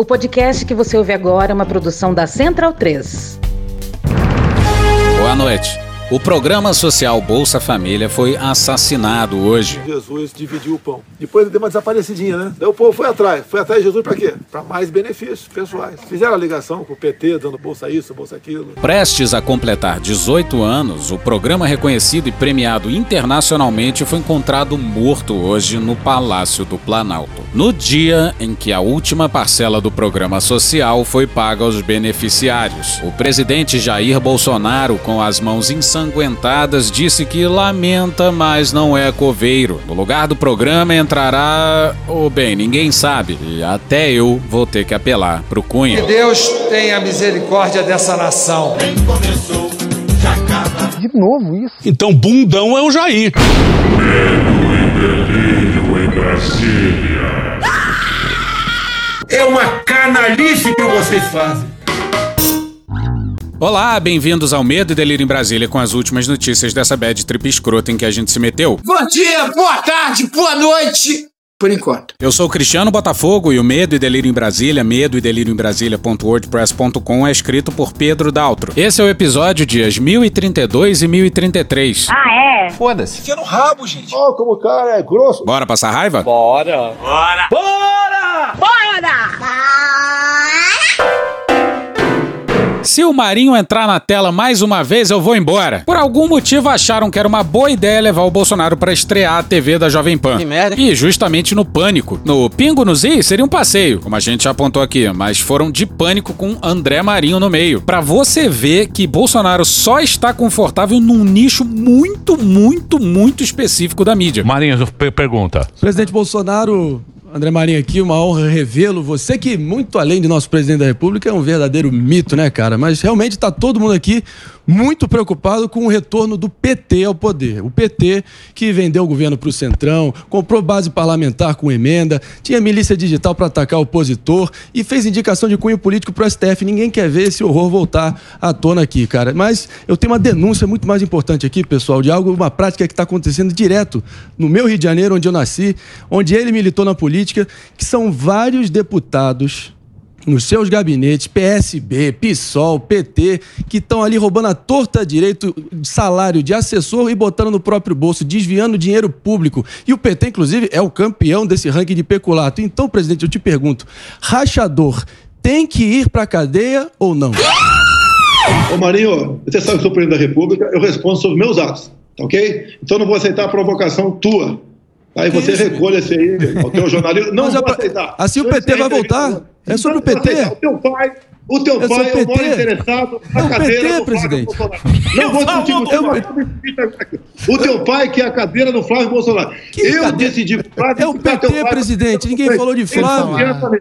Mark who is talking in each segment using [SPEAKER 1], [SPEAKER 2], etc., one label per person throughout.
[SPEAKER 1] O podcast que você ouve agora é uma produção da Central 3.
[SPEAKER 2] Boa noite. O programa social Bolsa Família foi assassinado hoje.
[SPEAKER 3] Jesus dividiu o pão. Depois ele deu uma desaparecidinha, né? Daí o povo foi atrás. Foi atrás de Jesus para quê? Para mais benefícios pessoais. Fizeram a ligação com o PT, dando bolsa isso, bolsa aquilo.
[SPEAKER 2] Prestes a completar 18 anos, o programa reconhecido e premiado internacionalmente foi encontrado morto hoje no Palácio do Planalto. No dia em que a última parcela do programa social foi paga aos beneficiários. O presidente Jair Bolsonaro, com as mãos insanguentadas, ensanguentadas, disse que lamenta, mas não é coveiro. No lugar do programa entrará. Ou bem, ninguém sabe. E até eu vou ter que apelar pro Cunha.
[SPEAKER 4] Que Deus tenha misericórdia dessa nação.
[SPEAKER 5] De novo isso.
[SPEAKER 6] Então, bundão é o Jair.
[SPEAKER 7] Medo e delírio em Brasília.
[SPEAKER 8] É uma canalice que vocês fazem.
[SPEAKER 2] Olá, bem-vindos ao Medo e Delírio em Brasília com as últimas notícias dessa bad trip escrota em que a gente se meteu.
[SPEAKER 8] Bom dia, boa tarde, boa noite. Por enquanto.
[SPEAKER 2] Eu sou Cristiano Botafogo e o Medo e Delírio em Brasília, medo e delírio em Brasília.wordpress.com é escrito por Pedro Daltro. Esse é o episódio dias 1032 e 1033.
[SPEAKER 5] Ah, é?
[SPEAKER 6] Foda-se.
[SPEAKER 3] Enfia no rabo, gente. Ó, oh, como o cara é grosso.
[SPEAKER 2] Bora passar raiva?
[SPEAKER 6] Bora.
[SPEAKER 8] Bora.
[SPEAKER 5] Bora! Bora!
[SPEAKER 2] Se o Marinho entrar na tela mais uma vez, eu vou embora. Por algum motivo acharam que era uma boa ideia levar o Bolsonaro para estrear a TV da Jovem Pan.
[SPEAKER 6] Que merda.
[SPEAKER 2] E justamente no Pânico. No Pingo no Z seria um passeio, como a gente já apontou aqui, mas foram de pânico com André Marinho no meio. Para você ver que Bolsonaro só está confortável num nicho muito, muito, muito específico da mídia.
[SPEAKER 6] Marinho, pergunta.
[SPEAKER 9] Presidente Bolsonaro André Marinho aqui, uma honra revê-lo. Você que, muito além de nosso presidente da República, é um verdadeiro mito, né, cara? Mas realmente está todo mundo aqui muito preocupado com o retorno do PT ao poder. O PT que vendeu o governo para o Centrão, comprou base parlamentar com emenda, tinha milícia digital para atacar o opositor e fez indicação de cunho político para o STF. Ninguém quer ver esse horror voltar à tona aqui, cara. Mas eu tenho uma denúncia muito mais importante aqui, pessoal, de algo, uma prática que está acontecendo direto no meu Rio de Janeiro, onde eu nasci, onde ele militou na política, que são vários deputados nos seus gabinetes, PSB, PSOL, PT, que estão ali roubando a torta direito de salário de assessor e botando no próprio bolso, desviando dinheiro público. E o PT, inclusive, é o campeão desse ranking de peculato. Então, presidente, eu te pergunto: rachador tem que ir para cadeia ou não?
[SPEAKER 3] Ô Marinho, você sabe que sou presidente da República, eu respondo sobre meus atos, tá ok? Então não vou aceitar a provocação tua. Aí você recolha esse aí, o teu jornalismo. Não
[SPEAKER 9] Mas
[SPEAKER 3] vou aceitar.
[SPEAKER 9] assim o PT vai voltar? É sobre o PT?
[SPEAKER 3] O teu pai, o teu
[SPEAKER 9] É
[SPEAKER 3] pai é o maior interessado na
[SPEAKER 9] É o
[SPEAKER 3] cadeira
[SPEAKER 9] PT,
[SPEAKER 3] do Flávio
[SPEAKER 9] presidente.
[SPEAKER 3] Bolsonaro. Não vou discutir com
[SPEAKER 9] É o-.
[SPEAKER 3] O teu pai que é a cadeira do Flávio Bolsonaro.
[SPEAKER 9] Que
[SPEAKER 3] eu
[SPEAKER 9] cadeira?
[SPEAKER 3] decidi. Flávio,
[SPEAKER 9] É o PT,
[SPEAKER 3] teu pai-
[SPEAKER 9] presidente. Ninguém falou de Flávio.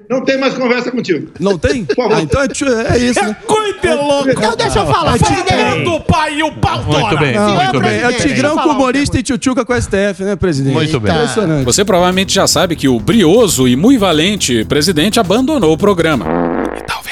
[SPEAKER 3] Não tem mais conversa contigo.
[SPEAKER 9] Não tem?
[SPEAKER 3] favor.
[SPEAKER 9] Ah, então é, é isso, né?
[SPEAKER 6] Coite louco.
[SPEAKER 5] Então deixa eu falar. Fala
[SPEAKER 6] do pai e o pau Muito bem,
[SPEAKER 9] Não,
[SPEAKER 6] muito bem.
[SPEAKER 9] É o
[SPEAKER 5] eu
[SPEAKER 9] Tigrão com
[SPEAKER 5] um
[SPEAKER 9] humorista e tchutchuca com a STF, né, presidente?
[SPEAKER 6] Muito bem.
[SPEAKER 9] Impressionante.
[SPEAKER 2] Você provavelmente já sabe que o brioso e muito valente presidente abandonou o programa.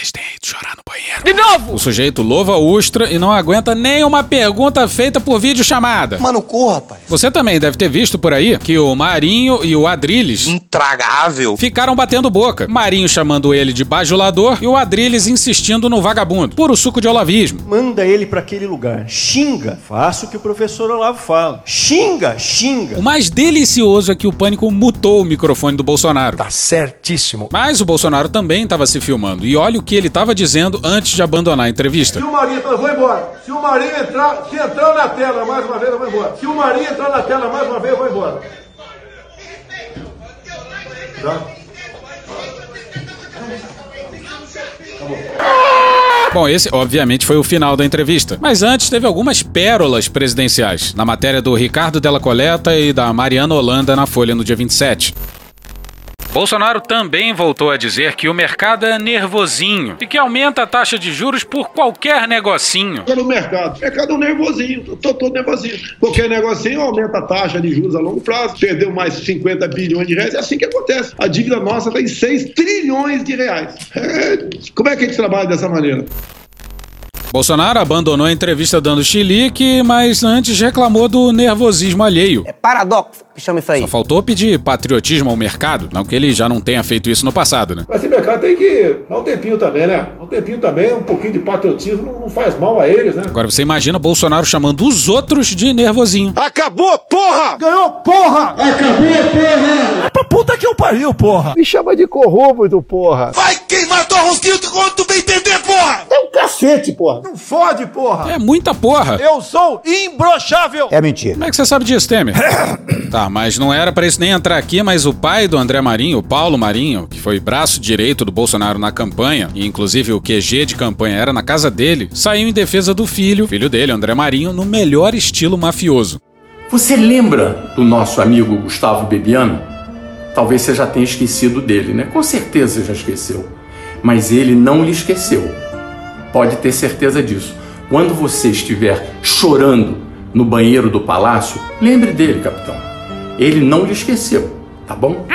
[SPEAKER 2] E talvez tenha ido chorar no banheiro.
[SPEAKER 5] De novo!
[SPEAKER 2] O sujeito louva a Ustra e não aguenta nenhuma pergunta feita por videochamada.
[SPEAKER 5] Mano, corra, rapaz.
[SPEAKER 2] Você também deve ter visto por aí que o Marinho e o Adrilles
[SPEAKER 8] Intragável.
[SPEAKER 2] ficaram batendo boca. Marinho chamando ele de bajulador e o Adrilles insistindo no vagabundo. Puro suco de olavismo.
[SPEAKER 10] Manda ele para aquele lugar. Xinga. Faça o que o professor Olavo fala. Xinga, xinga.
[SPEAKER 2] O mais delicioso é que o Pânico mutou o microfone do Bolsonaro.
[SPEAKER 10] Tá certíssimo.
[SPEAKER 2] Mas o Bolsonaro também estava se filmando. E olha o que ele estava dizendo antes de abandonar a entrevista.
[SPEAKER 3] Se o Marinho eu vou embora. Se o Marinho entrar, se entrar na tela mais uma vez, eu vou embora. Se o Marinho entrar na tela mais uma vez, eu vou embora. Tá?
[SPEAKER 2] Bom, esse obviamente foi o final da entrevista. Mas antes teve algumas pérolas presidenciais. Na matéria do Ricardo Della Coleta e da Mariana Holanda na Folha no dia 27. Bolsonaro também voltou a dizer que o mercado é nervosinho e que aumenta a taxa de juros por qualquer negocinho.
[SPEAKER 3] Pelo mercado. O mercado é um nervosinho. Eu tô todo nervosinho. Qualquer negocinho aumenta a taxa de juros a longo prazo. Perdeu mais 50 bilhões de reais. É assim que acontece. A dívida nossa está em 6 trilhões de reais. É, Como é que a gente trabalha dessa maneira?
[SPEAKER 2] Bolsonaro abandonou a entrevista dando chilique, mas antes reclamou do nervosismo alheio.
[SPEAKER 11] É paradoxo isso aí.
[SPEAKER 2] Só faltou pedir patriotismo ao mercado, não que ele já não tenha feito isso no passado, né?
[SPEAKER 12] Mas esse mercado tem que dar um tempinho também, né? Um tempinho também, um pouquinho de patriotismo não faz mal a eles, né?
[SPEAKER 2] Agora você imagina Bolsonaro chamando os outros de nervosinho.
[SPEAKER 12] Acabou, porra! Ganhou, porra! Acabou, porra!
[SPEAKER 5] Pra puta que eu pariu, porra!
[SPEAKER 12] Me chama de corrupto, porra!
[SPEAKER 5] Vai queimar tua rosquinha quando tu bem entender, porra!
[SPEAKER 12] É um cacete, porra! Não fode, porra!
[SPEAKER 2] É muita porra.
[SPEAKER 5] Eu sou imbrochável!
[SPEAKER 11] É mentira.
[SPEAKER 2] Como é que você sabe disso, Temer? tá, mas não era pra isso nem entrar aqui, mas o pai do André Marinho, Paulo Marinho, que foi braço direito do Bolsonaro na campanha, e inclusive o QG de campanha era na casa dele, saiu em defesa do filho, filho dele, André Marinho, no melhor estilo mafioso.
[SPEAKER 13] Você lembra do nosso amigo Gustavo Bebiano? Talvez você já tenha esquecido dele, né? Com certeza já esqueceu. Mas ele não lhe esqueceu. Pode ter certeza disso. Quando você estiver chorando no banheiro do palácio, lembre dele, capitão. Ele não lhe esqueceu, tá bom?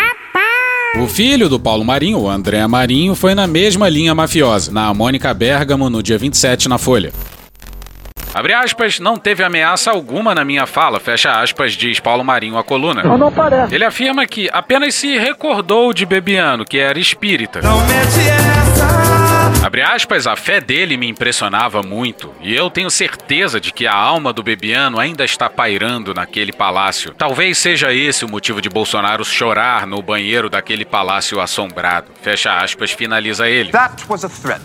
[SPEAKER 2] O filho do Paulo Marinho, o André Marinho, foi na mesma linha mafiosa, na Mônica Bergamo, no dia 27 na Folha. Abre aspas, não teve ameaça alguma na minha fala, fecha aspas, diz Paulo Marinho à coluna.
[SPEAKER 12] Não, não parece.
[SPEAKER 2] Ele afirma que apenas se recordou de Bebiano, que era espírita.
[SPEAKER 5] Não mete essa!
[SPEAKER 2] Abre aspas, a fé dele me impressionava muito, e eu tenho certeza de que a alma do Bebiano ainda está pairando naquele palácio. Talvez seja esse o motivo de Bolsonaro chorar no banheiro daquele palácio assombrado. Fecha aspas, finaliza ele.
[SPEAKER 11] That was a threat.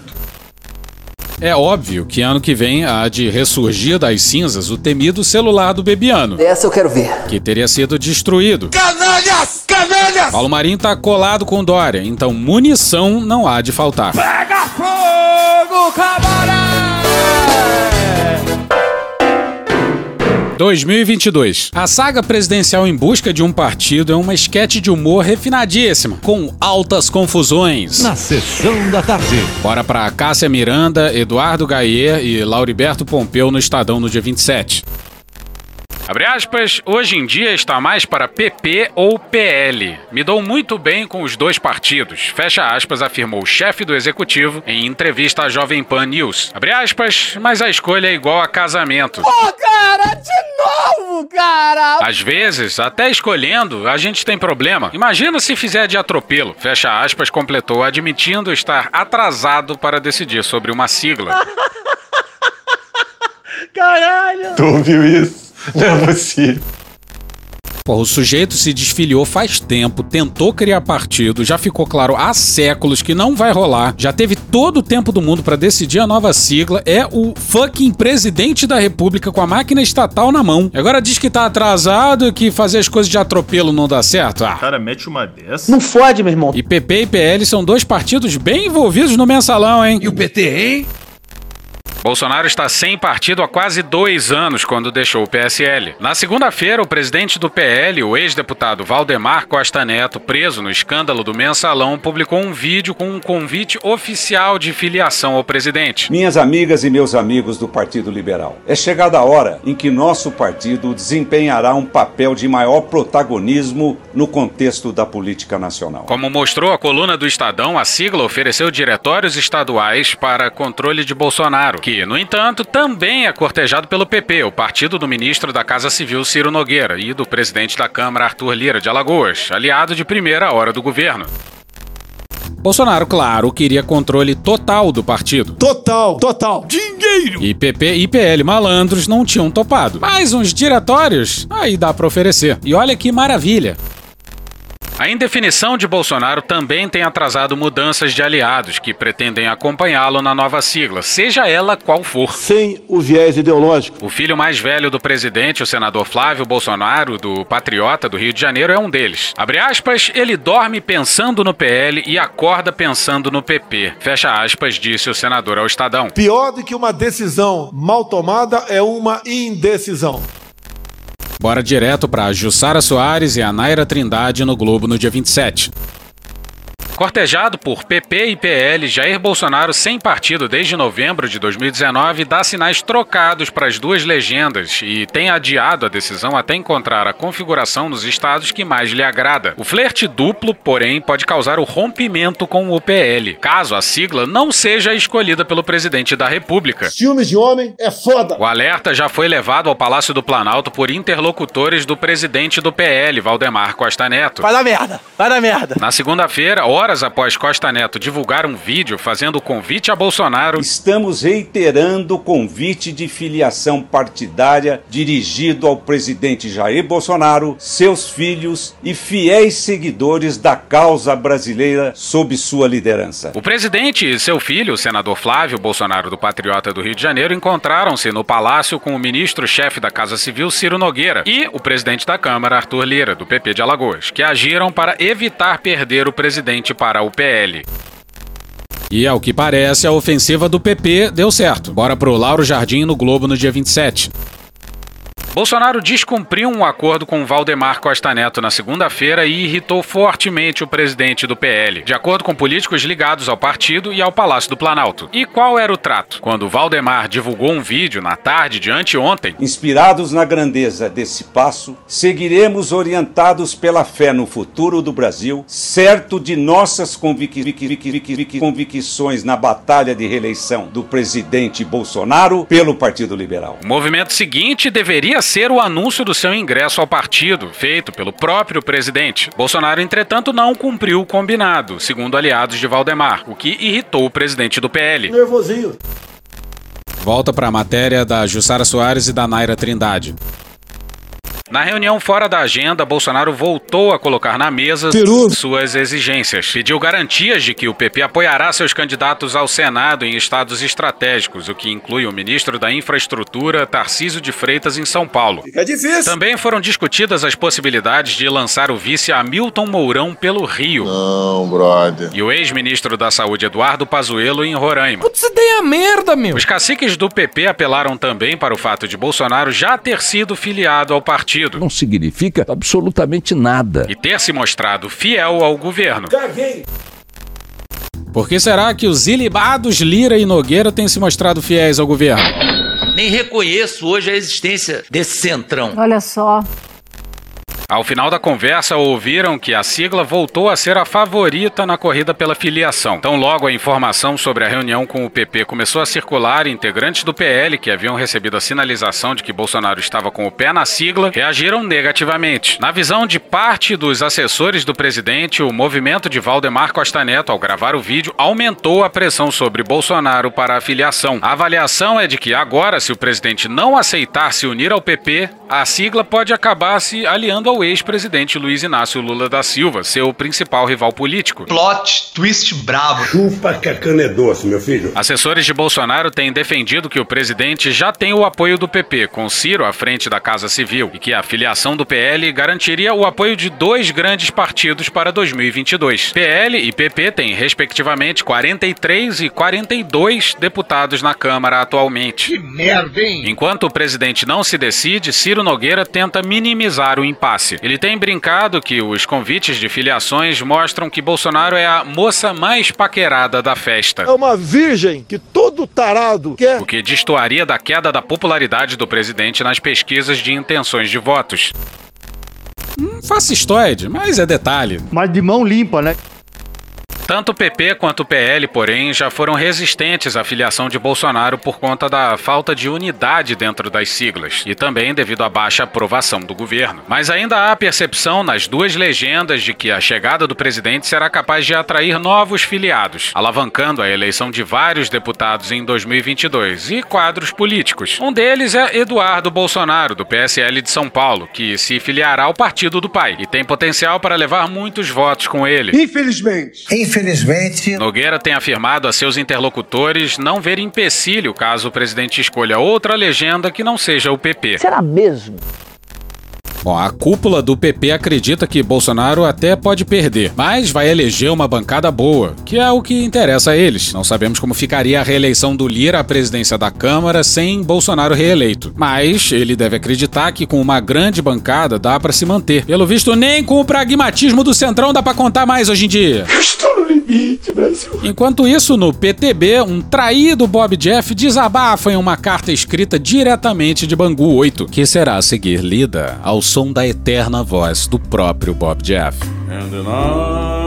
[SPEAKER 2] É óbvio que ano que vem há de ressurgir das cinzas o temido celular do Bebiano,
[SPEAKER 11] Essa eu quero ver.
[SPEAKER 2] que teria sido destruído.
[SPEAKER 5] Canalhas! Canalhas!
[SPEAKER 2] Paulo Marinho tá colado com Dória, então munição não há de faltar.
[SPEAKER 5] Pega fogo, camarada!
[SPEAKER 2] 2022. A saga presidencial em busca de um partido é uma esquete de humor refinadíssima, com altas confusões.
[SPEAKER 6] Na sessão da tarde.
[SPEAKER 2] Bora pra Cássia Miranda, Eduardo Gayer e Lauriberto Pompeu no Estadão no dia 27. Abre aspas, hoje em dia está mais para PP ou PL. Me dou muito bem com os dois partidos. Fecha aspas, afirmou o chefe do executivo em entrevista à Jovem Pan News. Abre aspas, mas a escolha é igual a casamento.
[SPEAKER 5] Pô, cara, de novo, cara!
[SPEAKER 2] Às vezes, até escolhendo, a gente tem problema. Imagina se fizer de atropelo. Fecha aspas, completou, admitindo estar atrasado para decidir sobre uma sigla.
[SPEAKER 5] Caralho!
[SPEAKER 10] Tu ouviu isso? Não é possível.
[SPEAKER 2] Pô, o sujeito se desfiliou faz tempo, tentou criar partido, já ficou claro há séculos que não vai rolar, já teve todo o tempo do mundo pra decidir a nova sigla, é o fucking presidente da república com a máquina estatal na mão. Agora diz que tá atrasado, que fazer as coisas de atropelo não dá certo. Ah.
[SPEAKER 14] Cara, mete uma dessa.
[SPEAKER 11] Não fode, meu irmão.
[SPEAKER 2] E PP e PL são dois partidos bem envolvidos no mensalão, hein?
[SPEAKER 5] E o PT, hein?
[SPEAKER 2] Bolsonaro está sem partido há quase dois anos quando deixou o PSL. Na segunda-feira, o presidente do PL, o ex-deputado Valdemar Costa Neto, preso no escândalo do mensalão, publicou um vídeo com um convite oficial de filiação ao presidente.
[SPEAKER 15] Minhas amigas e meus amigos do Partido Liberal, é chegada a hora em que nosso partido desempenhará um papel de maior protagonismo no contexto da política nacional.
[SPEAKER 2] Como mostrou a coluna do Estadão, a sigla ofereceu diretórios estaduais para controle de Bolsonaro, que, no entanto, também é cortejado pelo PP, o partido do ministro da Casa Civil Ciro Nogueira e do presidente da Câmara Arthur Lira de Alagoas, aliado de primeira hora do governo. Bolsonaro, claro, queria controle total do partido.
[SPEAKER 12] Total, total.
[SPEAKER 5] Dinheiro!
[SPEAKER 2] E PP e PL malandros não tinham topado. Mas uns diretórios, aí dá pra oferecer. E olha que maravilha. A indefinição de Bolsonaro também tem atrasado mudanças de aliados que pretendem acompanhá-lo na nova sigla, seja ela qual for.
[SPEAKER 12] Sem o viés ideológico.
[SPEAKER 2] O filho mais velho do presidente, o senador Flávio Bolsonaro, do Patriota do Rio de Janeiro, é um deles. Abre aspas, ele dorme pensando no PL e acorda pensando no PP. Fecha aspas, disse o senador ao Estadão.
[SPEAKER 12] Pior do que uma decisão mal tomada é uma indecisão.
[SPEAKER 2] Bora direto para Jussara Soares e a Naira Trindade no Globo no dia 27. Cortejado por PP e PL, Jair Bolsonaro, sem partido desde novembro de 2019, dá sinais trocados para as duas legendas e tem adiado a decisão até encontrar a configuração nos estados que mais lhe agrada. O flerte duplo, porém, pode causar o rompimento com o PL, caso a sigla não seja escolhida pelo presidente da República.
[SPEAKER 14] Ciúmes de homem é foda.
[SPEAKER 2] O alerta já foi levado ao Palácio do Planalto por interlocutores do presidente do PL, Valdemar Costa Neto.
[SPEAKER 5] Vai dar merda, vai dar merda.
[SPEAKER 2] Na segunda-feira, horas após Costa Neto divulgar um vídeo fazendo convite a Bolsonaro,
[SPEAKER 15] estamos reiterando o convite de filiação partidária dirigido ao presidente Jair Bolsonaro, seus filhos e fiéis seguidores da causa brasileira sob sua liderança.
[SPEAKER 2] O presidente e seu filho, o senador Flávio Bolsonaro do Patriota do Rio de Janeiro, encontraram-se no palácio com o ministro-chefe da Casa Civil, Ciro Nogueira, e o presidente da Câmara, Arthur Lira, do PP de Alagoas, que agiram para evitar perder o presidente para o PL. E ao que parece, a ofensiva do PP deu certo. Bora pro Lauro Jardim no Globo no dia 27. Bolsonaro descumpriu um acordo com Valdemar Costa Neto na segunda-feira e irritou fortemente o presidente do PL, de acordo com políticos ligados ao partido e ao Palácio do Planalto. E qual era o trato? Quando Valdemar divulgou um vídeo na tarde de anteontem,
[SPEAKER 15] inspirados na grandeza desse passo, seguiremos orientados pela fé no futuro do Brasil, certo de nossas convic convic convicções na batalha de reeleição do presidente Bolsonaro pelo Partido Liberal.
[SPEAKER 2] O movimento seguinte deveria ser o anúncio do seu ingresso ao partido, feito pelo próprio presidente. Bolsonaro, entretanto, não cumpriu o combinado, segundo aliados de Valdemar, o que irritou o presidente do PL.
[SPEAKER 14] Nervosinho.
[SPEAKER 2] Volta para a matéria da Jussara Soares e da Naira Trindade. Na reunião fora da agenda, Bolsonaro voltou a colocar na mesa
[SPEAKER 14] Peru.
[SPEAKER 2] suas exigências. Pediu garantias de que o PP apoiará seus candidatos ao Senado em estados estratégicos, o que inclui o ministro da Infraestrutura, Tarcísio de Freitas, em São Paulo.
[SPEAKER 14] Fica difícil.
[SPEAKER 2] Também foram discutidas as possibilidades de lançar o vice Hamilton Mourão pelo Rio.
[SPEAKER 14] Não, brother.
[SPEAKER 2] E o ex-ministro da Saúde, Eduardo Pazuello, em Roraima.
[SPEAKER 5] Putz, ideia merda, meu.
[SPEAKER 2] Os caciques do PP apelaram também para o fato de Bolsonaro já ter sido filiado ao partido
[SPEAKER 16] não significa absolutamente nada.
[SPEAKER 2] e ter se mostrado fiel ao governo.
[SPEAKER 14] Caguei.
[SPEAKER 2] Por que será que os ilibados Lira e Nogueira têm se mostrado fiéis ao governo?
[SPEAKER 17] Nem reconheço hoje a existência desse centrão.
[SPEAKER 18] Olha só.
[SPEAKER 2] Ao final da conversa, ouviram que a sigla voltou a ser a favorita na corrida pela filiação. Então, logo a informação sobre a reunião com o PP começou a circular, integrantes do PL, que haviam recebido a sinalização de que Bolsonaro estava com o pé na sigla, reagiram negativamente. Na visão de parte dos assessores do presidente, o movimento de Valdemar Costa Neto, ao gravar o vídeo, aumentou a pressão sobre Bolsonaro para a filiação. A avaliação é de que agora, se o presidente não aceitar se unir ao PP, a sigla pode acabar se aliando ao ex-presidente Luiz Inácio Lula da Silva, seu principal rival político.
[SPEAKER 17] Plot twist bravo.
[SPEAKER 14] Chupa que a cana é doce, meu filho.
[SPEAKER 2] Assessores de Bolsonaro têm defendido que o presidente já tem o apoio do PP, com Ciro à frente da Casa Civil, e que a filiação do PL garantiria o apoio de dois grandes partidos para 2022. PL e PP têm, respectivamente, 43 e 42 deputados na Câmara atualmente.
[SPEAKER 14] Que merda, hein?
[SPEAKER 2] Enquanto o presidente não se decide, Ciro Nogueira tenta minimizar o impasse. Ele tem brincado que os convites de filiações mostram que Bolsonaro é a moça mais paquerada da festa.
[SPEAKER 14] É uma virgem que todo tarado quer.
[SPEAKER 2] O que destoaria da queda da popularidade do presidente nas pesquisas de intenções de votos. Hum, fascistoide, mas é detalhe.
[SPEAKER 19] Mas de mão limpa, né?
[SPEAKER 2] Tanto o PP quanto o PL, porém, já foram resistentes à filiação de Bolsonaro por conta da falta de unidade dentro das siglas e também devido à baixa aprovação do governo. Mas ainda há percepção nas duas legendas de que a chegada do presidente será capaz de atrair novos filiados, alavancando a eleição de vários deputados em 2022 e quadros políticos. Um deles é Eduardo Bolsonaro, do PSL de São Paulo, que se filiará ao partido do pai e tem potencial para levar muitos votos com ele.
[SPEAKER 14] Infelizmente.
[SPEAKER 20] Infelizmente.
[SPEAKER 2] Nogueira tem afirmado a seus interlocutores não ver empecilho caso o presidente escolha outra legenda que não seja o PP.
[SPEAKER 20] Será mesmo?
[SPEAKER 2] Bom, a cúpula do PP acredita que Bolsonaro até pode perder, mas vai eleger uma bancada boa, que é o que interessa a eles. Não sabemos como ficaria a reeleição do Lira à presidência da Câmara sem Bolsonaro reeleito, mas ele deve acreditar que com uma grande bancada dá para se manter. Pelo visto, nem com o pragmatismo do Centrão dá para contar mais hoje em dia.
[SPEAKER 14] Estou o limite, Brasil.
[SPEAKER 2] Enquanto isso, no PTB, um traído Bob Jeff desabafa em uma carta escrita diretamente de Bangu 8, que será a seguir lida ao som da eterna voz do próprio Bob Jeff.
[SPEAKER 7] And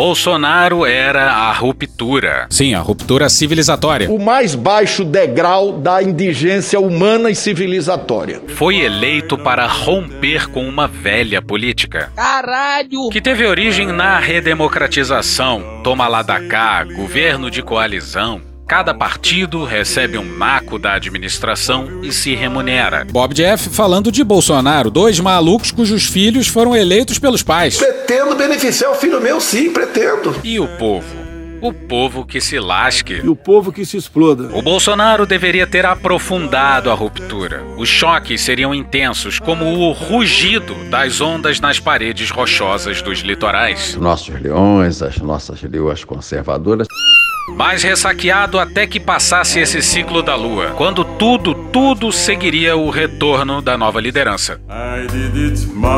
[SPEAKER 2] Bolsonaro era a ruptura. Sim, a ruptura civilizatória.
[SPEAKER 14] O mais baixo degrau da indigência humana e civilizatória.
[SPEAKER 2] Foi eleito para romper com uma velha política.
[SPEAKER 5] Caralho!
[SPEAKER 2] Que teve origem na redemocratização, toma lá da cá, governo de coalizão. Cada partido recebe um naco da administração e se remunera. Bob Jeff falando de Bolsonaro, dois malucos cujos filhos foram eleitos pelos pais.
[SPEAKER 14] Pretendo beneficiar o filho meu, sim, pretendo.
[SPEAKER 2] E o povo? O povo que se lasque.
[SPEAKER 12] E o povo que se exploda.
[SPEAKER 2] O Bolsonaro deveria ter aprofundado a ruptura. Os choques seriam intensos, como o rugido das ondas nas paredes rochosas dos litorais.
[SPEAKER 16] Nossos leões, as nossas leoas conservadoras.
[SPEAKER 2] Mas ressaqueado até que passasse esse ciclo da lua, quando tudo, tudo seguiria o retorno da nova liderança.
[SPEAKER 7] I did it my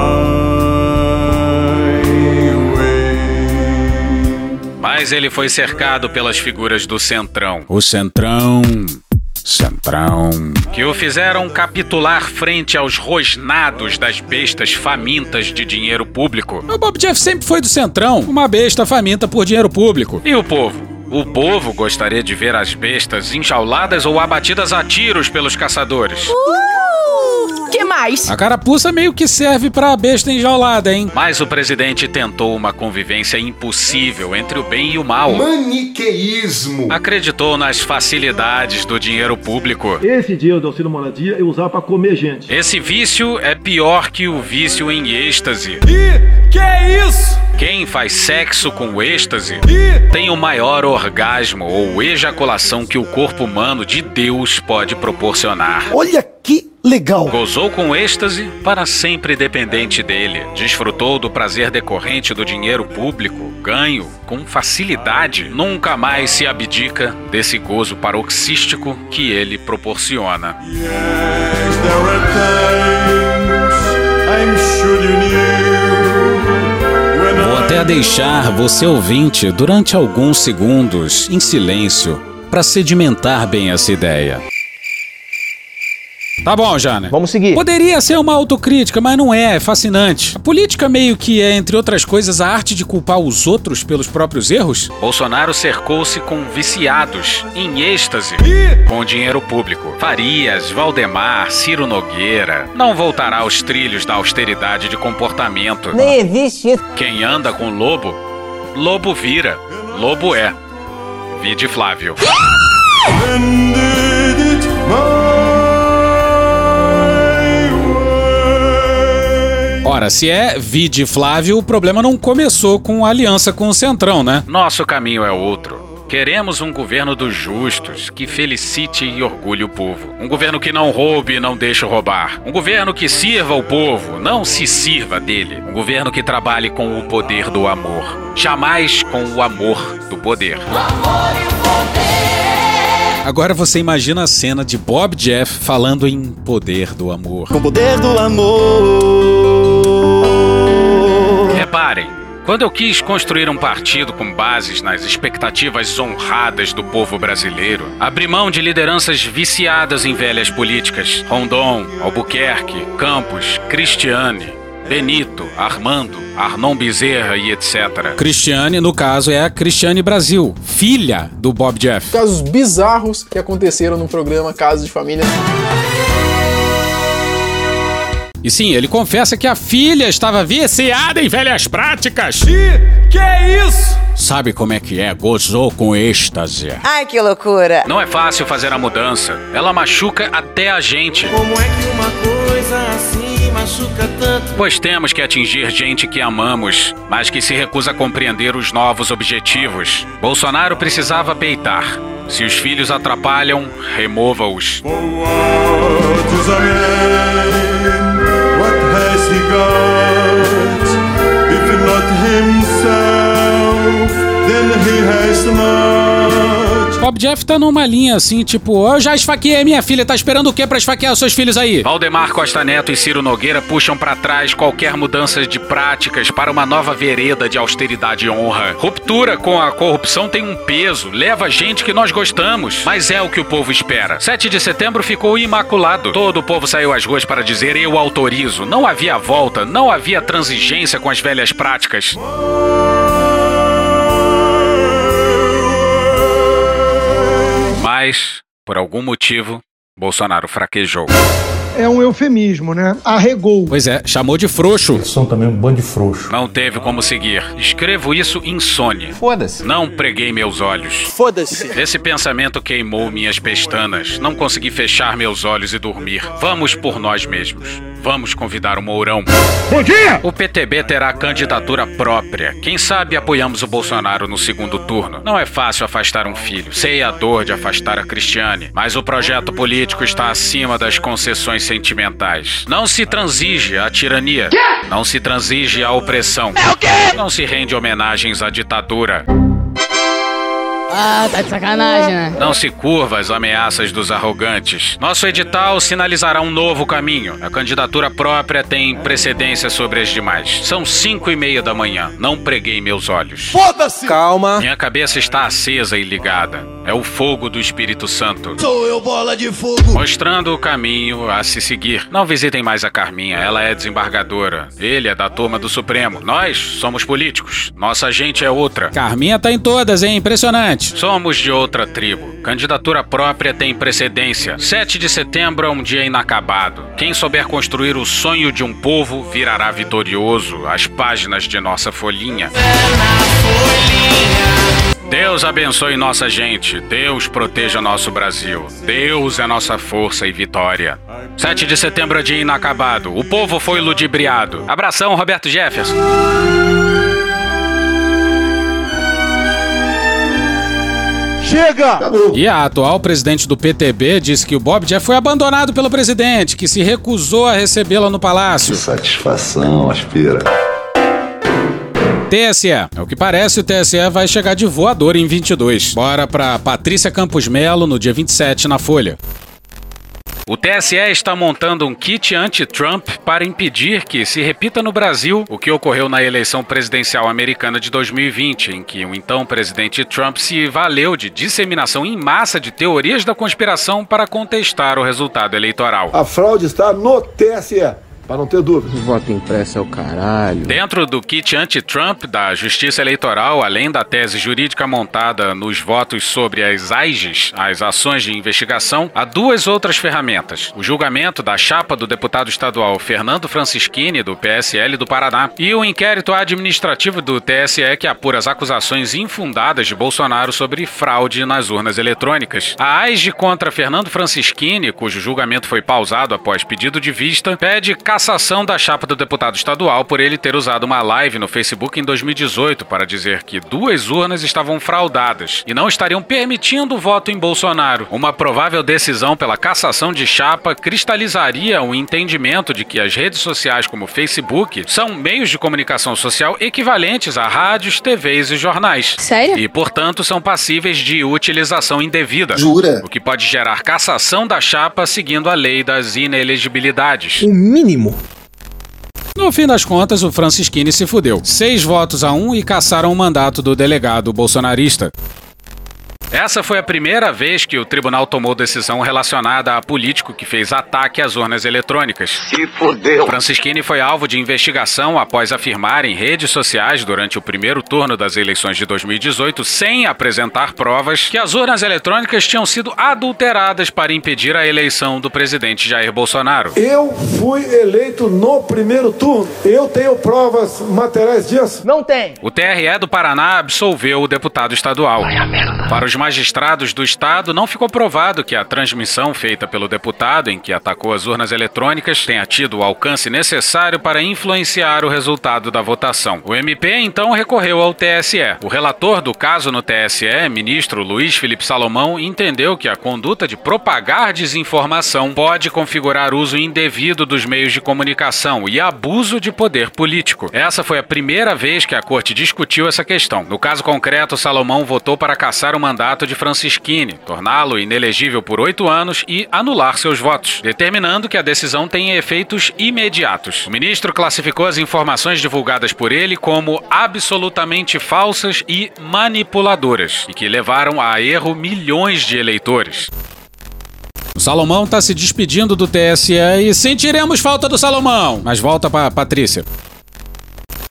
[SPEAKER 7] way.
[SPEAKER 2] Mas ele foi cercado pelas figuras do Centrão. O Centrão. Centrão. Que o fizeram capitular frente aos rosnados das bestas famintas de dinheiro público. O Bob Jeff sempre foi do Centrão, uma besta faminta por dinheiro público. E o povo? O povo gostaria de ver as bestas enjauladas ou abatidas a tiros pelos caçadores.
[SPEAKER 18] Uh, que mais?
[SPEAKER 2] A carapuça meio que serve pra besta enjaulada, hein? Mas o presidente tentou uma convivência impossível entre o bem e o mal.
[SPEAKER 14] Maniqueísmo.
[SPEAKER 2] Acreditou nas facilidades do dinheiro público.
[SPEAKER 12] Esse dinheiro do auxílio moradia eu usava pra comer gente.
[SPEAKER 2] Esse vício é pior que o vício em êxtase.
[SPEAKER 12] Ih, que é isso?
[SPEAKER 2] Quem faz sexo com êxtase tem o maior orgasmo ou ejaculação que o corpo humano de Deus pode proporcionar.
[SPEAKER 14] Olha que legal.
[SPEAKER 2] Gozou com êxtase para sempre dependente dele. Desfrutou do prazer decorrente do dinheiro público, ganho com facilidade. Nunca mais se abdica desse gozo paroxístico que ele proporciona.
[SPEAKER 7] Yes, there are times I'm sure you knew. When
[SPEAKER 2] Vou até deixar você ouvinte durante alguns segundos em silêncio para sedimentar bem essa ideia. Tá bom, Jana.
[SPEAKER 11] Vamos seguir.
[SPEAKER 2] Poderia ser uma autocrítica, mas não é, é fascinante. A política meio que é, entre outras coisas, a arte de culpar os outros pelos próprios erros. Bolsonaro cercou-se com viciados, em êxtase, com dinheiro público. Farias, Valdemar, Ciro Nogueira. Não voltará aos trilhos da austeridade de comportamento.
[SPEAKER 11] Nem existe isso.
[SPEAKER 2] Quem anda com lobo, lobo vira, lobo é. Vide Flávio.
[SPEAKER 7] and
[SPEAKER 2] Ora, se é vide Flávio, o problema não começou com a aliança com o Centrão, né? Nosso caminho é outro. Queremos um governo dos justos, que felicite e orgulhe o povo. Um governo que não roube e não deixe roubar. Um governo que sirva o povo, não se sirva dele. Um governo que trabalhe com o poder do amor, jamais com o amor do poder. Agora você imagina a cena de Bob Jeff falando em poder do amor.
[SPEAKER 14] Com o poder do amor.
[SPEAKER 2] Reparem, quando eu quis construir um partido com bases nas expectativas honradas do povo brasileiro, abri mão de lideranças viciadas em velhas políticas. Rondon, Albuquerque, Campos, Cristiane, Benito, Armando, Arnon Bezerra e etc. Cristiane, no caso, é a Cristiane Brasil, filha do Bob Jeff.
[SPEAKER 19] Casos bizarros que aconteceram no programa Casos de Família.
[SPEAKER 2] E sim, ele confessa que a filha estava viciada em velhas práticas.
[SPEAKER 12] Ih, que é isso?
[SPEAKER 2] Sabe como é que é? Gozou com êxtase.
[SPEAKER 18] Ai, que loucura.
[SPEAKER 2] Não é fácil fazer a mudança. Ela machuca até a gente.
[SPEAKER 20] Como é que uma coisa assim machuca tanto?
[SPEAKER 2] Pois temos que atingir gente que amamos, mas que se recusa a compreender os novos objetivos. Bolsonaro precisava peitar. Se os filhos atrapalham, remova-os.
[SPEAKER 7] God. If not himself, then he has not.
[SPEAKER 2] Bob Jeff tá numa linha assim, tipo, eu já esfaqueei minha filha, tá esperando o quê pra esfaquear os seus filhos aí? Valdemar Costa Neto e Ciro Nogueira puxam pra trás qualquer mudança de práticas para uma nova vereda de austeridade e honra. Ruptura com a corrupção tem um peso, leva gente que nós gostamos, mas é o que o povo espera. 7 de setembro ficou imaculado. Todo o povo saiu às ruas para dizer eu autorizo. Não havia volta, não havia transigência com as velhas práticas. Mas, por algum motivo, Bolsonaro fraquejou.
[SPEAKER 21] É um eufemismo, né? Arregou.
[SPEAKER 2] Pois é, chamou de frouxo.
[SPEAKER 22] Eles são também um bando de frouxo.
[SPEAKER 2] Não teve como seguir. Escrevo isso insone.
[SPEAKER 22] Foda-se.
[SPEAKER 2] Não preguei meus olhos.
[SPEAKER 5] Foda-se.
[SPEAKER 2] Esse pensamento queimou minhas pestanas. Não consegui fechar meus olhos e dormir. Vamos por nós mesmos. Vamos convidar o Mourão.
[SPEAKER 21] Bom dia!
[SPEAKER 2] O PTB terá candidatura própria. Quem sabe apoiamos o Bolsonaro no segundo turno. Não é fácil afastar um filho. Sei a dor de afastar a Cristiane. Mas o projeto político está acima das concessões sentimentais. Não se transige à tirania. Não se transige à opressão.
[SPEAKER 5] É?
[SPEAKER 2] Não se rende homenagens à ditadura.
[SPEAKER 23] Ah, tá de sacanagem, né?
[SPEAKER 2] Não se curva às ameaças dos arrogantes. Nosso edital sinalizará um novo caminho. A candidatura própria tem precedência sobre as demais. São cinco e meia da manhã. Não preguei meus olhos.
[SPEAKER 5] Foda-se! Calma.
[SPEAKER 2] Minha cabeça está acesa e ligada. É o fogo do Espírito Santo.
[SPEAKER 5] Sou eu, bola de fogo.
[SPEAKER 2] Mostrando o caminho a se seguir. Não visitem mais a Carminha, ela é desembargadora. Ele é da turma do Supremo. Nós somos políticos. Nossa gente é outra. Carminha tá em todas, hein? Impressionante. Somos de outra tribo. Candidatura própria tem precedência. 7 de setembro é um dia inacabado. Quem souber construir o sonho de um povo virará vitorioso as páginas de nossa folhinha. Deus abençoe nossa gente. Deus proteja nosso Brasil. Deus é nossa força e vitória. 7 de setembro é dia inacabado. O povo foi ludibriado. Abração, Roberto Jefferson.
[SPEAKER 21] Chega!
[SPEAKER 2] E a atual presidente do PTB disse que o Bob Jeff foi abandonado pelo presidente, que se recusou a recebê-la no palácio.
[SPEAKER 16] Satisfação, aspira.
[SPEAKER 2] TSE. É o que parece, o TSE vai chegar de voador em 22. Bora pra Patrícia Campos Melo no dia 27 na Folha. O TSE está montando um kit anti-Trump para impedir que se repita no Brasil o que ocorreu na eleição presidencial americana de 2020, em que o então presidente Trump se valeu de disseminação em massa de teorias da conspiração para contestar o resultado eleitoral.
[SPEAKER 12] A fraude está no TSE. Para não ter dúvida.
[SPEAKER 24] Voto impresso é o caralho.
[SPEAKER 2] Dentro do kit anti-Trump da Justiça Eleitoral, além da tese jurídica montada nos votos sobre as AIGs, as ações de investigação, há duas outras ferramentas: o julgamento da chapa do deputado estadual Fernando Francischini, do PSL do Paraná, e o inquérito administrativo do TSE que apura as acusações infundadas de Bolsonaro sobre fraude nas urnas eletrônicas. A AIG contra Fernando Francischini, cujo julgamento foi pausado após pedido de vista, pede cassação da chapa do deputado estadual por ele ter usado uma live no Facebook em 2018 para dizer que duas urnas estavam fraudadas e não estariam permitindo o voto em Bolsonaro. Uma provável decisão pela cassação de chapa cristalizaria o entendimento de que as redes sociais como Facebook são meios de comunicação social equivalentes a rádios, TVs e jornais.
[SPEAKER 23] Sério?
[SPEAKER 2] E, portanto, são passíveis de utilização indevida.
[SPEAKER 24] Jura?
[SPEAKER 2] O que pode gerar cassação da chapa seguindo a lei das inelegibilidades.
[SPEAKER 5] O mínimo.
[SPEAKER 2] No fim das contas, o Francisquini se fudeu. Seis votos a um e caçaram o mandato do delegado bolsonarista. Essa foi a primeira vez que o tribunal tomou decisão relacionada a político que fez ataque às urnas eletrônicas.
[SPEAKER 24] Se fudeu.
[SPEAKER 2] Francisquini foi alvo de investigação após afirmar em redes sociais durante o primeiro turno das eleições de 2018, sem apresentar provas, que as urnas eletrônicas tinham sido adulteradas para impedir a eleição do presidente Jair Bolsonaro.
[SPEAKER 12] Eu fui eleito no primeiro turno. Eu tenho provas materiais disso?
[SPEAKER 5] Não tem.
[SPEAKER 2] O TRE do Paraná absolveu o deputado estadual. Para os magistrados do estado, não ficou provado que a transmissão feita pelo deputado, em que atacou as urnas eletrônicas, tenha tido o alcance necessário para influenciar o resultado da votação. O MP então recorreu ao TSE. O relator do caso no TSE, ministro Luiz Felipe Salomão, entendeu que a conduta de propagar desinformação pode configurar uso indevido dos meios de comunicação e abuso de poder político. Essa foi a primeira vez que a corte discutiu essa questão. No caso concreto, Salomão votou para caçar o mandato mandato de Francisquini, torná-lo inelegível por oito anos e anular seus votos, determinando que a decisão tenha efeitos imediatos. O ministro classificou as informações divulgadas por ele como absolutamente falsas e manipuladoras e que levaram a erro milhões de eleitores. O Salomão está se despedindo do TSE e sentiremos falta do Salomão. Mas volta para Patrícia.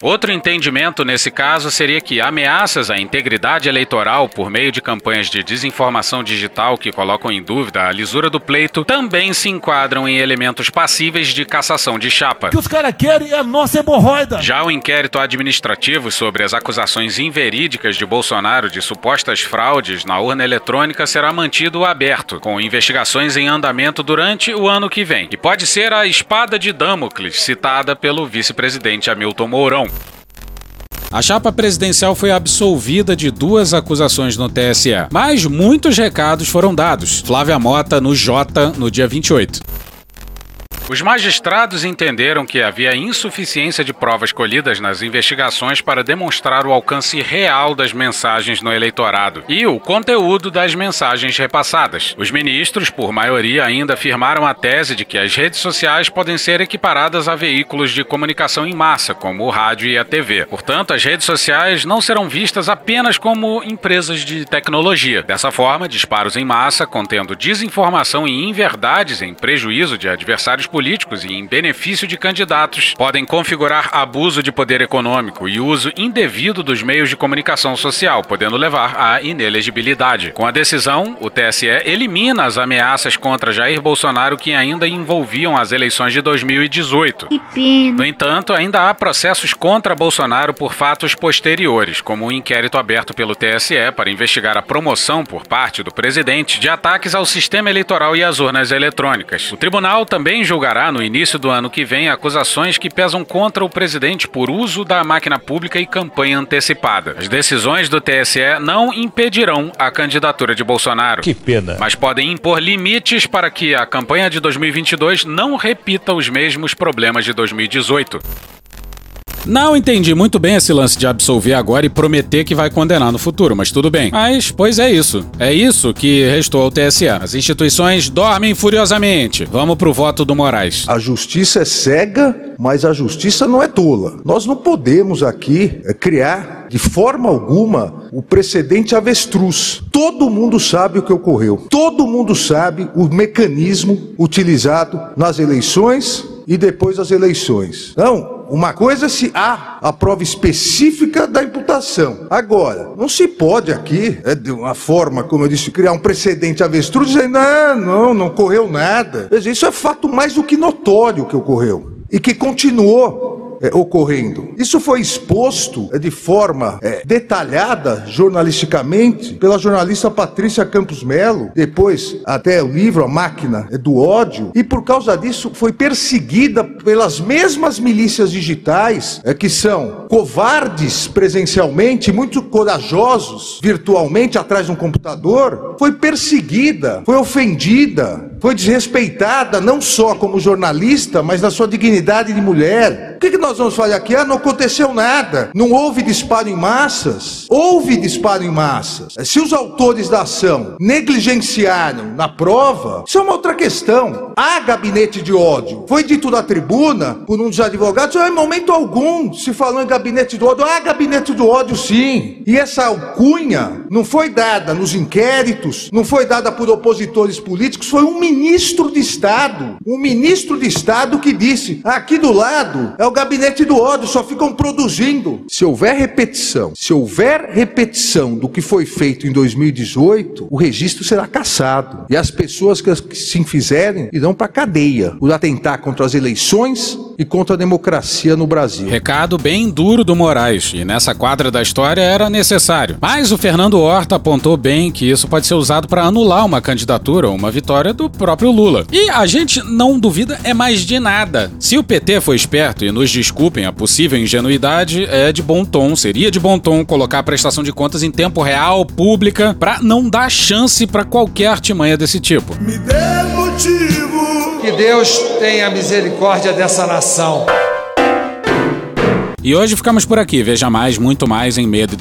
[SPEAKER 2] Outro entendimento nesse caso seria que ameaças à integridade eleitoral por meio de campanhas de desinformação digital que colocam em dúvida a lisura do pleito também se enquadram em elementos passíveis de cassação de chapa.
[SPEAKER 21] O que os caras querem é a nossa hemorroida.
[SPEAKER 2] Já o inquérito administrativo sobre as acusações inverídicas de Bolsonaro de supostas fraudes na urna eletrônica será mantido aberto, com investigações em andamento durante o ano que vem. E pode ser a espada de Damocles citada pelo vice-presidente Hamilton Mourão. A chapa presidencial foi absolvida de duas acusações no TSE, mas muitos recados foram dados. Flávia Mota no J no dia 28. Os magistrados entenderam que havia insuficiência de provas colhidas nas investigações para demonstrar o alcance real das mensagens no eleitorado e o conteúdo das mensagens repassadas. Os ministros, por maioria, ainda afirmaram a tese de que as redes sociais podem ser equiparadas a veículos de comunicação em massa, como o rádio e a TV. Portanto, as redes sociais não serão vistas apenas como empresas de tecnologia. Dessa forma, disparos em massa contendo desinformação e inverdades em prejuízo de adversários políticos e em benefício de candidatos podem configurar abuso de poder econômico e uso indevido dos meios de comunicação social, podendo levar à inelegibilidade. Com a decisão, o TSE elimina as ameaças contra Jair Bolsonaro que ainda envolviam as eleições de 2018. No entanto, ainda há processos contra Bolsonaro por fatos posteriores, como o inquérito aberto pelo TSE para investigar a promoção por parte do presidente de ataques ao sistema eleitoral e às urnas eletrônicas. O tribunal também julgará no início do ano que vem acusações que pesam contra o presidente por uso da máquina pública e campanha antecipada. As decisões do TSE não impedirão a candidatura de Bolsonaro.
[SPEAKER 6] Que pena.
[SPEAKER 2] Mas podem impor limites para que a campanha de 2022 não repita os mesmos problemas de 2018. Não entendi muito bem esse lance de absolver agora e prometer que vai condenar no futuro, mas tudo bem. Mas, pois é isso. É isso que restou ao TSE. As instituições dormem furiosamente. Vamos pro voto do Moraes.
[SPEAKER 25] A justiça é cega, mas a justiça não é tola. Nós não podemos aqui é, criar de forma alguma o precedente avestruz. Todo mundo sabe o que ocorreu. Todo mundo sabe o mecanismo utilizado nas eleições e depois das eleições. Não, uma coisa é se há a prova específica da imputação. Agora, não se pode aqui, é, de uma forma, como eu disse, criar um precedente avestruz dizendo, ah, não, não ocorreu nada. Isso é fato mais do que notório que ocorreu. E que continuou é, ocorrendo. Isso foi exposto é, de forma é, detalhada jornalisticamente pela jornalista Patrícia Campos Melo, depois até o livro A Máquina é, do Ódio, e por causa disso foi perseguida pelas mesmas milícias digitais é, que são covardes presencialmente, muito corajosos virtualmente atrás de um computador, foi perseguida, foi ofendida, foi desrespeitada não só como jornalista, mas na sua dignidade de mulher. O que, que nós vamos fazer aqui? Ah, não aconteceu nada. Não houve disparo em massas? Houve disparo em massas. Se os autores da ação negligenciaram na prova, isso é uma outra questão. Há gabinete de ódio. Foi dito na tribuna por um dos advogados, ah, em momento algum se falou em gabinete do ódio. Há gabinete do ódio sim. E essa alcunha não foi dada nos inquéritos, não foi dada por opositores políticos, foi um ministro de Estado. Um ministro de Estado que disse: aqui do lado é o gabinete do ódio, só ficam produzindo. Se houver repetição, se houver repetição do que foi feito em 2018, o registro será cassado. E as pessoas que se fizerem irão para a cadeia por atentar contra as eleições e contra a democracia no Brasil.
[SPEAKER 2] Recado bem duro do Moraes, e nessa quadra da história era necessário. Mas o Fernando Horta apontou bem que isso pode ser usado para anular uma candidatura ou uma vitória do próprio Lula. E a gente não duvida é mais de nada. Se o PT foi esperto e nos desculpem a possível ingenuidade, é de bom tom, seria de bom tom colocar a prestação de contas em tempo real, pública, para não dar chance para qualquer artimanha desse tipo.
[SPEAKER 21] Me dê motivo.
[SPEAKER 26] Que Deus tenha misericórdia dessa nação.
[SPEAKER 2] E hoje ficamos por aqui. Veja mais, muito mais em medo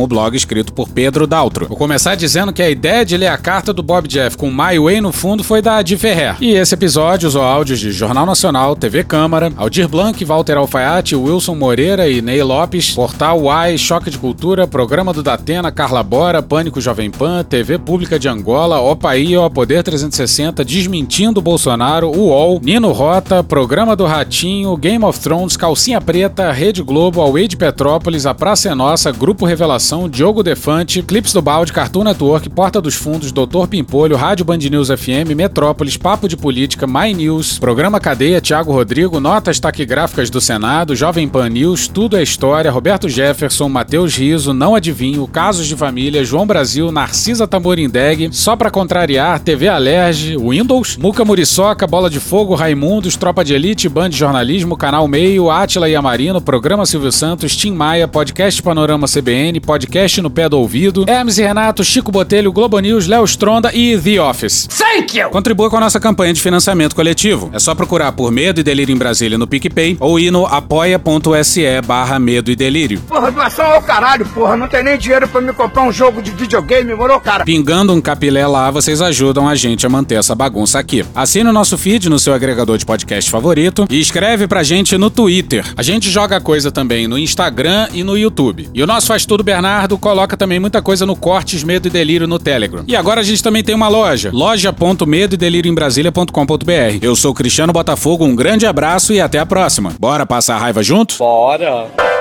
[SPEAKER 2] o blog escrito por Pedro Daltro. Vou começar dizendo que a ideia de ler a carta do Bob Jeff com My Way no fundo foi da Adi Ferrer. E esse episódio usou áudios de Jornal Nacional, TV Câmara, Aldir Blanc, Walter Alfaiate, Wilson Moreira e Ney Lopes, Portal Uai, Choque de Cultura, Programa do Datena, Carla Bora, Pânico Jovem Pan, TV Pública de Angola, Opaío, Poder 360, Desmentindo Bolsonaro, UOL, Nino Rota, Programa do Ratinho, Game of Thrones, Calcinha Preta, Rede Globo, Away de Petrópolis, A Praça é Nossa, Grupo Revelação, Diogo Defante, Clips do Balde, Cartoon Network, Porta dos Fundos, Doutor Pimpolho, Rádio Band News FM, Metrópolis, Papo de Política, My News, Programa Cadeia, Tiago Rodrigo, Notas Taquigráficas do Senado, Jovem Pan News, Tudo é História, Roberto Jefferson, Matheus Riso, Não Adivinho, Casos de Família, João Brasil, Narcisa Tamborindeg, Só Pra Contrariar, TV Alerge, Windows, Muca Muriçoca, Bola de Fogo, Raimundos, Tropa de Elite, Band Jornalismo, Canal Meio, Átila e Amarino, Programa Silvio Santos, Tim Maia, Podcast Panorama CBN, Podcast no Pé do Ouvido, Hermes e Renato, Chico Botelho, Globo News, Léo Stronda e The Office.
[SPEAKER 17] Thank you!
[SPEAKER 2] Contribua com a nossa campanha de financiamento coletivo. É só procurar por Medo e Delírio em Brasília no PicPay ou ir no apoia.se barra Medo e Delírio.
[SPEAKER 26] Porra, doação ao caralho, porra. Não tem nem dinheiro pra me comprar um jogo de videogame, morou, cara?
[SPEAKER 2] Pingando um capilé lá, vocês ajudam a gente a manter essa bagunça aqui. Assine o nosso feed no seu agregador de podcast favorito e escreve pra gente no Twitter. A gente joga coisa também no Instagram e no YouTube. E o nosso Faz Tudo Bernardo coloca também muita coisa no Cortes Medo e Delírio no Telegram. E agora a gente também tem uma loja, loja.medo delírio em Brasília.com.br. Eu sou Cristiano Botafogo, um grande abraço e até a próxima. Bora passar a raiva junto?
[SPEAKER 27] Bora!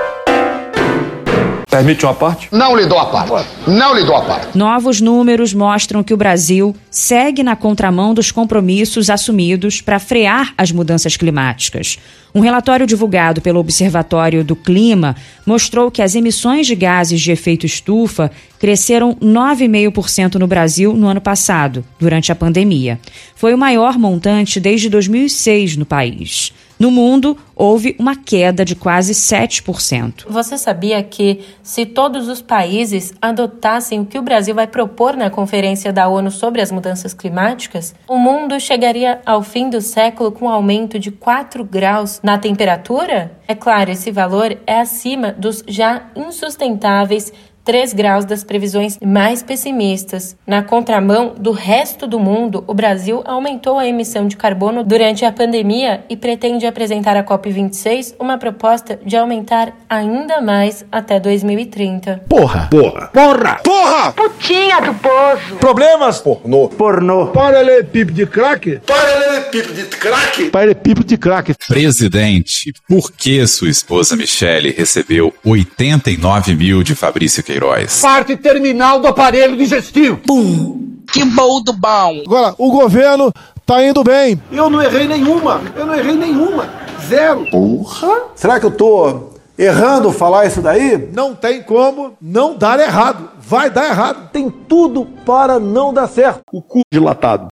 [SPEAKER 28] Permite uma parte?
[SPEAKER 22] Não lhe dou a parte. Não lhe dou a parte.
[SPEAKER 29] Novos números mostram que o Brasil segue na contramão dos compromissos assumidos para frear as mudanças climáticas. Um relatório divulgado pelo Observatório do Clima mostrou que as emissões de gases de efeito estufa cresceram 9,5% no Brasil no ano passado, durante a pandemia. Foi o maior montante desde 2006 no país. No mundo, houve uma queda de quase 7%.
[SPEAKER 30] Você sabia que, se todos os países adotassem o que o Brasil vai propor na Conferência da ONU sobre as Mudanças Climáticas, o mundo chegaria ao fim do século com um aumento de 4 graus na temperatura? É claro, esse valor é acima dos já insustentáveis 3 graus das previsões mais pessimistas. Na contramão do resto do mundo, o Brasil aumentou a emissão de carbono durante a pandemia e pretende apresentar à COP26 uma proposta de aumentar ainda mais até 2030.
[SPEAKER 12] Porra! Porra!
[SPEAKER 22] Porra!
[SPEAKER 12] Porra!
[SPEAKER 22] Putinha do poço!
[SPEAKER 12] Problemas? Pornô.
[SPEAKER 22] Pornô.
[SPEAKER 12] Paralelepípedo de crack?
[SPEAKER 22] Paralelepípedo de crack?
[SPEAKER 12] Paralelepípedo de crack.
[SPEAKER 31] Presidente, por que sua esposa Michele recebeu 89 mil de Fabrício Queiroz?
[SPEAKER 22] Parte terminal do aparelho digestivo.
[SPEAKER 23] Pum! Que bom do bom!
[SPEAKER 12] Agora, o governo tá indo bem.
[SPEAKER 22] Eu não errei nenhuma. Eu não errei nenhuma. Zero.
[SPEAKER 12] Porra!
[SPEAKER 22] Será que eu tô errando falar isso daí?
[SPEAKER 12] Não tem como não dar errado. Vai dar errado.
[SPEAKER 22] Tem tudo para não dar certo.
[SPEAKER 12] O cu dilatado.